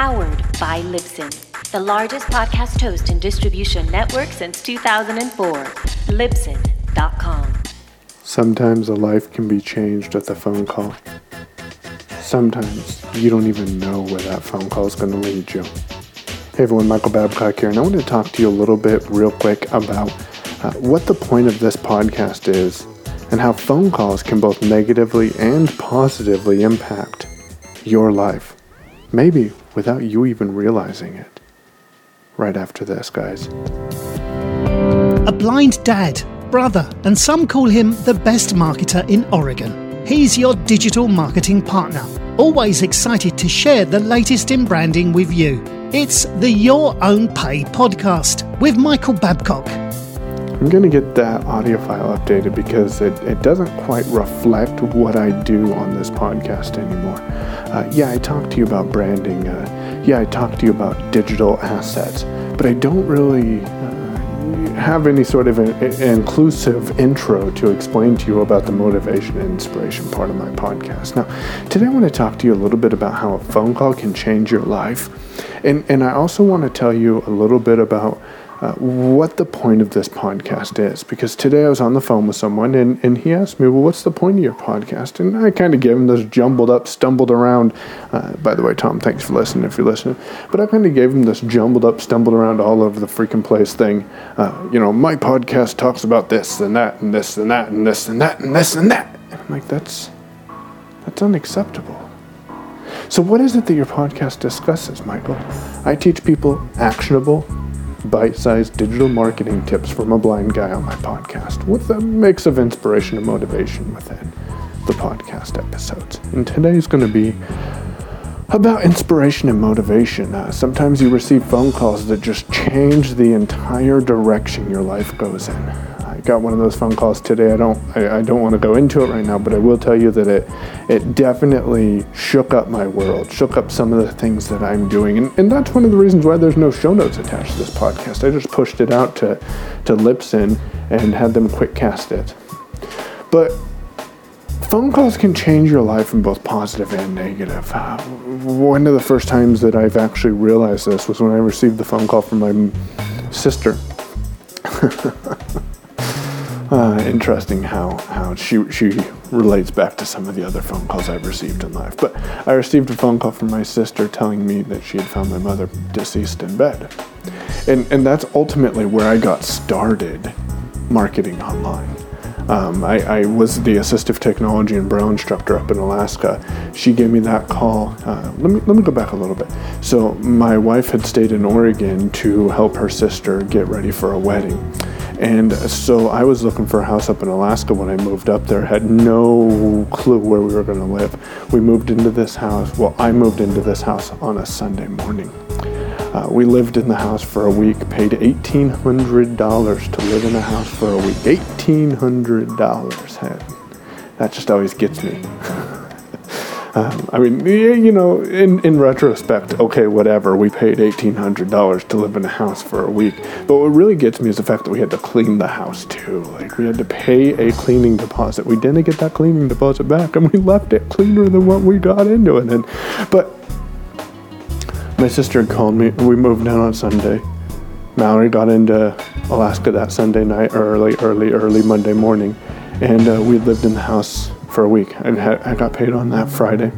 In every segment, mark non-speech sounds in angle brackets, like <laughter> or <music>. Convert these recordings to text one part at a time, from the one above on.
Powered by Libsyn, the largest podcast host and distribution network since 2004. Libsyn.com. Sometimes a life can be changed with a phone call. Sometimes you don't even know where that phone call is going to lead you. Hey everyone, Michael Babcock here, and I want to talk to you a little bit, real quick, about uh, what the point of this podcast is and how phone calls can both negatively and positively impact your life. Maybe without you even realizing it. Right after this, guys. A blind dad, brother, and some call him the best marketer in Oregon. He's your digital marketing partner, always excited to share the latest in branding with you. It's the Your Own Pay podcast with Michael Babcock. I'm going to get that audio file updated because it, it doesn't quite reflect what I do on this podcast anymore. Uh, yeah, I talk to you about branding. Uh, yeah, I talk to you about digital assets, but I don't really uh, have any sort of an, inclusive intro to explain to you about the motivation and inspiration part of my podcast. Now, today I want to talk to you a little bit about how a phone call can change your life. And, and I also want to tell you a little bit about uh, what the point of this podcast is. Because today I was on the phone with someone and, and he asked me, Well, what's the point of your podcast? And I kind of gave him this jumbled up, stumbled around. Uh, by the way, Tom, thanks for listening if you're listening. But I kind of gave him this jumbled up, stumbled around all over the freaking place thing. Uh, you know, my podcast talks about this and that and this and that and this and that and this and that. And I'm like, That's, that's unacceptable. So, what is it that your podcast discusses, Michael? I teach people actionable, bite sized digital marketing tips from a blind guy on my podcast with a mix of inspiration and motivation within the podcast episodes. And today's going to be about inspiration and motivation. Uh, sometimes you receive phone calls that just change the entire direction your life goes in got one of those phone calls today. I don't I, I don't want to go into it right now, but I will tell you that it it definitely shook up my world, shook up some of the things that I'm doing. And, and that's one of the reasons why there's no show notes attached to this podcast. I just pushed it out to, to Libsyn and had them quick cast it. But phone calls can change your life in both positive and negative. Uh, one of the first times that I've actually realized this was when I received the phone call from my sister. <laughs> Uh, interesting how, how she, she relates back to some of the other phone calls I've received in life. But I received a phone call from my sister telling me that she had found my mother deceased in bed. And, and that's ultimately where I got started marketing online. Um, I, I, was the assistive technology and braille instructor up in Alaska. She gave me that call. Uh, let, me, let me go back a little bit. So, my wife had stayed in Oregon to help her sister get ready for a wedding. And so I was looking for a house up in Alaska when I moved up there, had no clue where we were going to live. We moved into this house, well, I moved into this house on a Sunday morning. Uh, we lived in the house for a week, paid $1,800 to live in a house for a week. $1,800. That just always gets me. <laughs> Um, I mean, you know, in, in retrospect, okay, whatever. We paid $1,800 to live in a house for a week. But what really gets me is the fact that we had to clean the house too. Like, we had to pay a cleaning deposit. We didn't get that cleaning deposit back, and we left it cleaner than what we got into it. And, but my sister called me. We moved down on Sunday. Mallory got into Alaska that Sunday night, early, early, early Monday morning. And uh, we lived in the house for a week. I, had, I got paid on that Friday.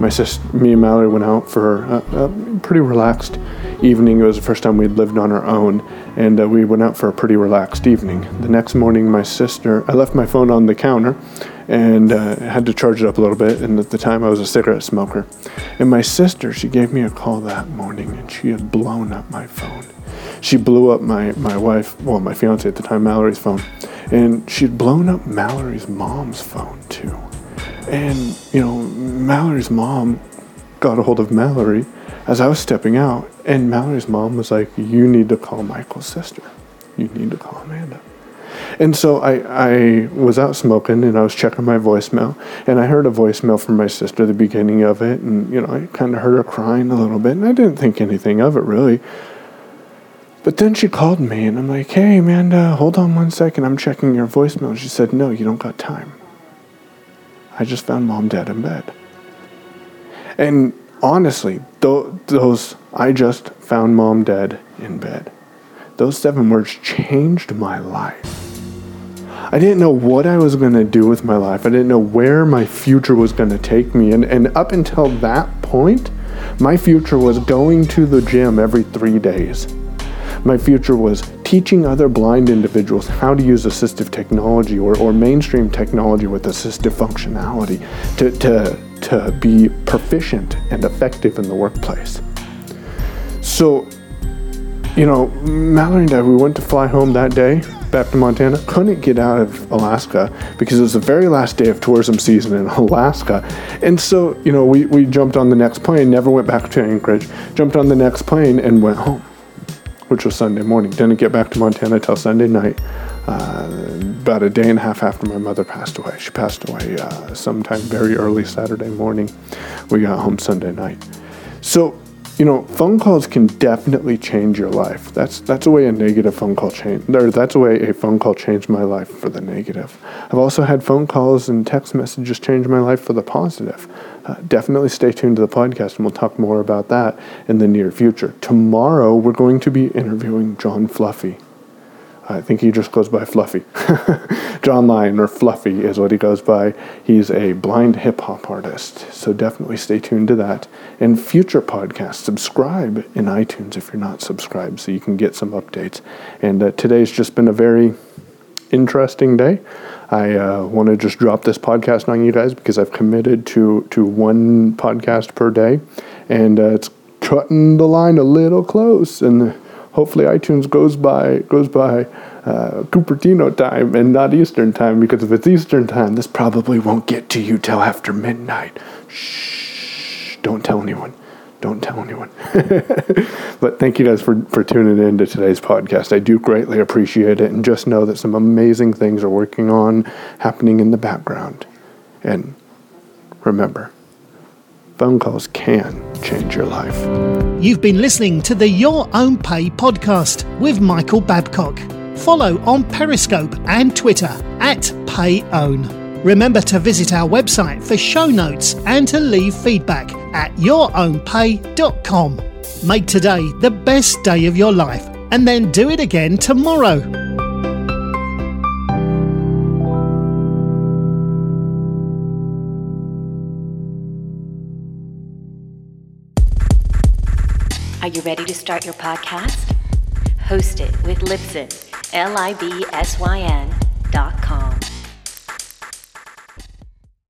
My sister, me and Mallory went out for a, a pretty relaxed evening. It was the first time we'd lived on our own, and uh, we went out for a pretty relaxed evening. The next morning, my sister, I left my phone on the counter and uh, had to charge it up a little bit. And at the time, I was a cigarette smoker. And my sister, she gave me a call that morning, and she had blown up my phone. She blew up my, my wife, well, my fiance at the time, Mallory's phone and she'd blown up Mallory's mom's phone too. And, you know, Mallory's mom got a hold of Mallory as I was stepping out, and Mallory's mom was like, You need to call Michael's sister. You need to call Amanda. And so I, I was out smoking and I was checking my voicemail, and I heard a voicemail from my sister the beginning of it, and, you know, I kind of heard her crying a little bit, and I didn't think anything of it really. But then she called me and I'm like, hey, Amanda, hold on one second. I'm checking your voicemail. She said, no, you don't got time. I just found mom dead in bed. And honestly, th- those, I just found mom dead in bed. Those seven words changed my life. I didn't know what I was going to do with my life. I didn't know where my future was going to take me. And, and up until that point, my future was going to the gym every three days. My future was teaching other blind individuals how to use assistive technology or, or mainstream technology with assistive functionality to, to, to be proficient and effective in the workplace. So, you know, Mallory and I, we went to fly home that day back to Montana. Couldn't get out of Alaska because it was the very last day of tourism season in <laughs> Alaska. And so, you know, we, we jumped on the next plane, never went back to Anchorage, jumped on the next plane and went home, which was Sunday morning. Didn't get back to Montana till Sunday night. Uh, about a day and a half after my mother passed away. She passed away uh, sometime very early Saturday morning. We got home Sunday night. So you know, phone calls can definitely change your life. That's that's a way a negative phone call change. Or that's a way a phone call changed my life for the negative. I've also had phone calls and text messages change my life for the positive. Uh, definitely stay tuned to the podcast, and we'll talk more about that in the near future. Tomorrow, we're going to be interviewing John Fluffy. I think he just goes by Fluffy. <laughs> John Lyon, or Fluffy, is what he goes by. He's a blind hip hop artist. So definitely stay tuned to that. And future podcasts, subscribe in iTunes if you're not subscribed so you can get some updates. And uh, today's just been a very interesting day. I uh, want to just drop this podcast on you guys because I've committed to, to one podcast per day. And uh, it's cutting the line a little close. And hopefully iTunes goes by goes by uh, Cupertino time and not Eastern time because if it's Eastern time, this probably won't get to you till after midnight. Shh! Don't tell anyone. Don't tell anyone. <laughs> but thank you guys for, for tuning in to today's podcast. I do greatly appreciate it. And just know that some amazing things are working on, happening in the background. And remember, phone calls can change your life. You've been listening to the Your Own Pay podcast with Michael Babcock. Follow on Periscope and Twitter at PayOwn. Remember to visit our website for show notes and to leave feedback at yourownpay.com. Make today the best day of your life and then do it again tomorrow. Are you ready to start your podcast? Host it with Libsyn, L I B S Y N dot com.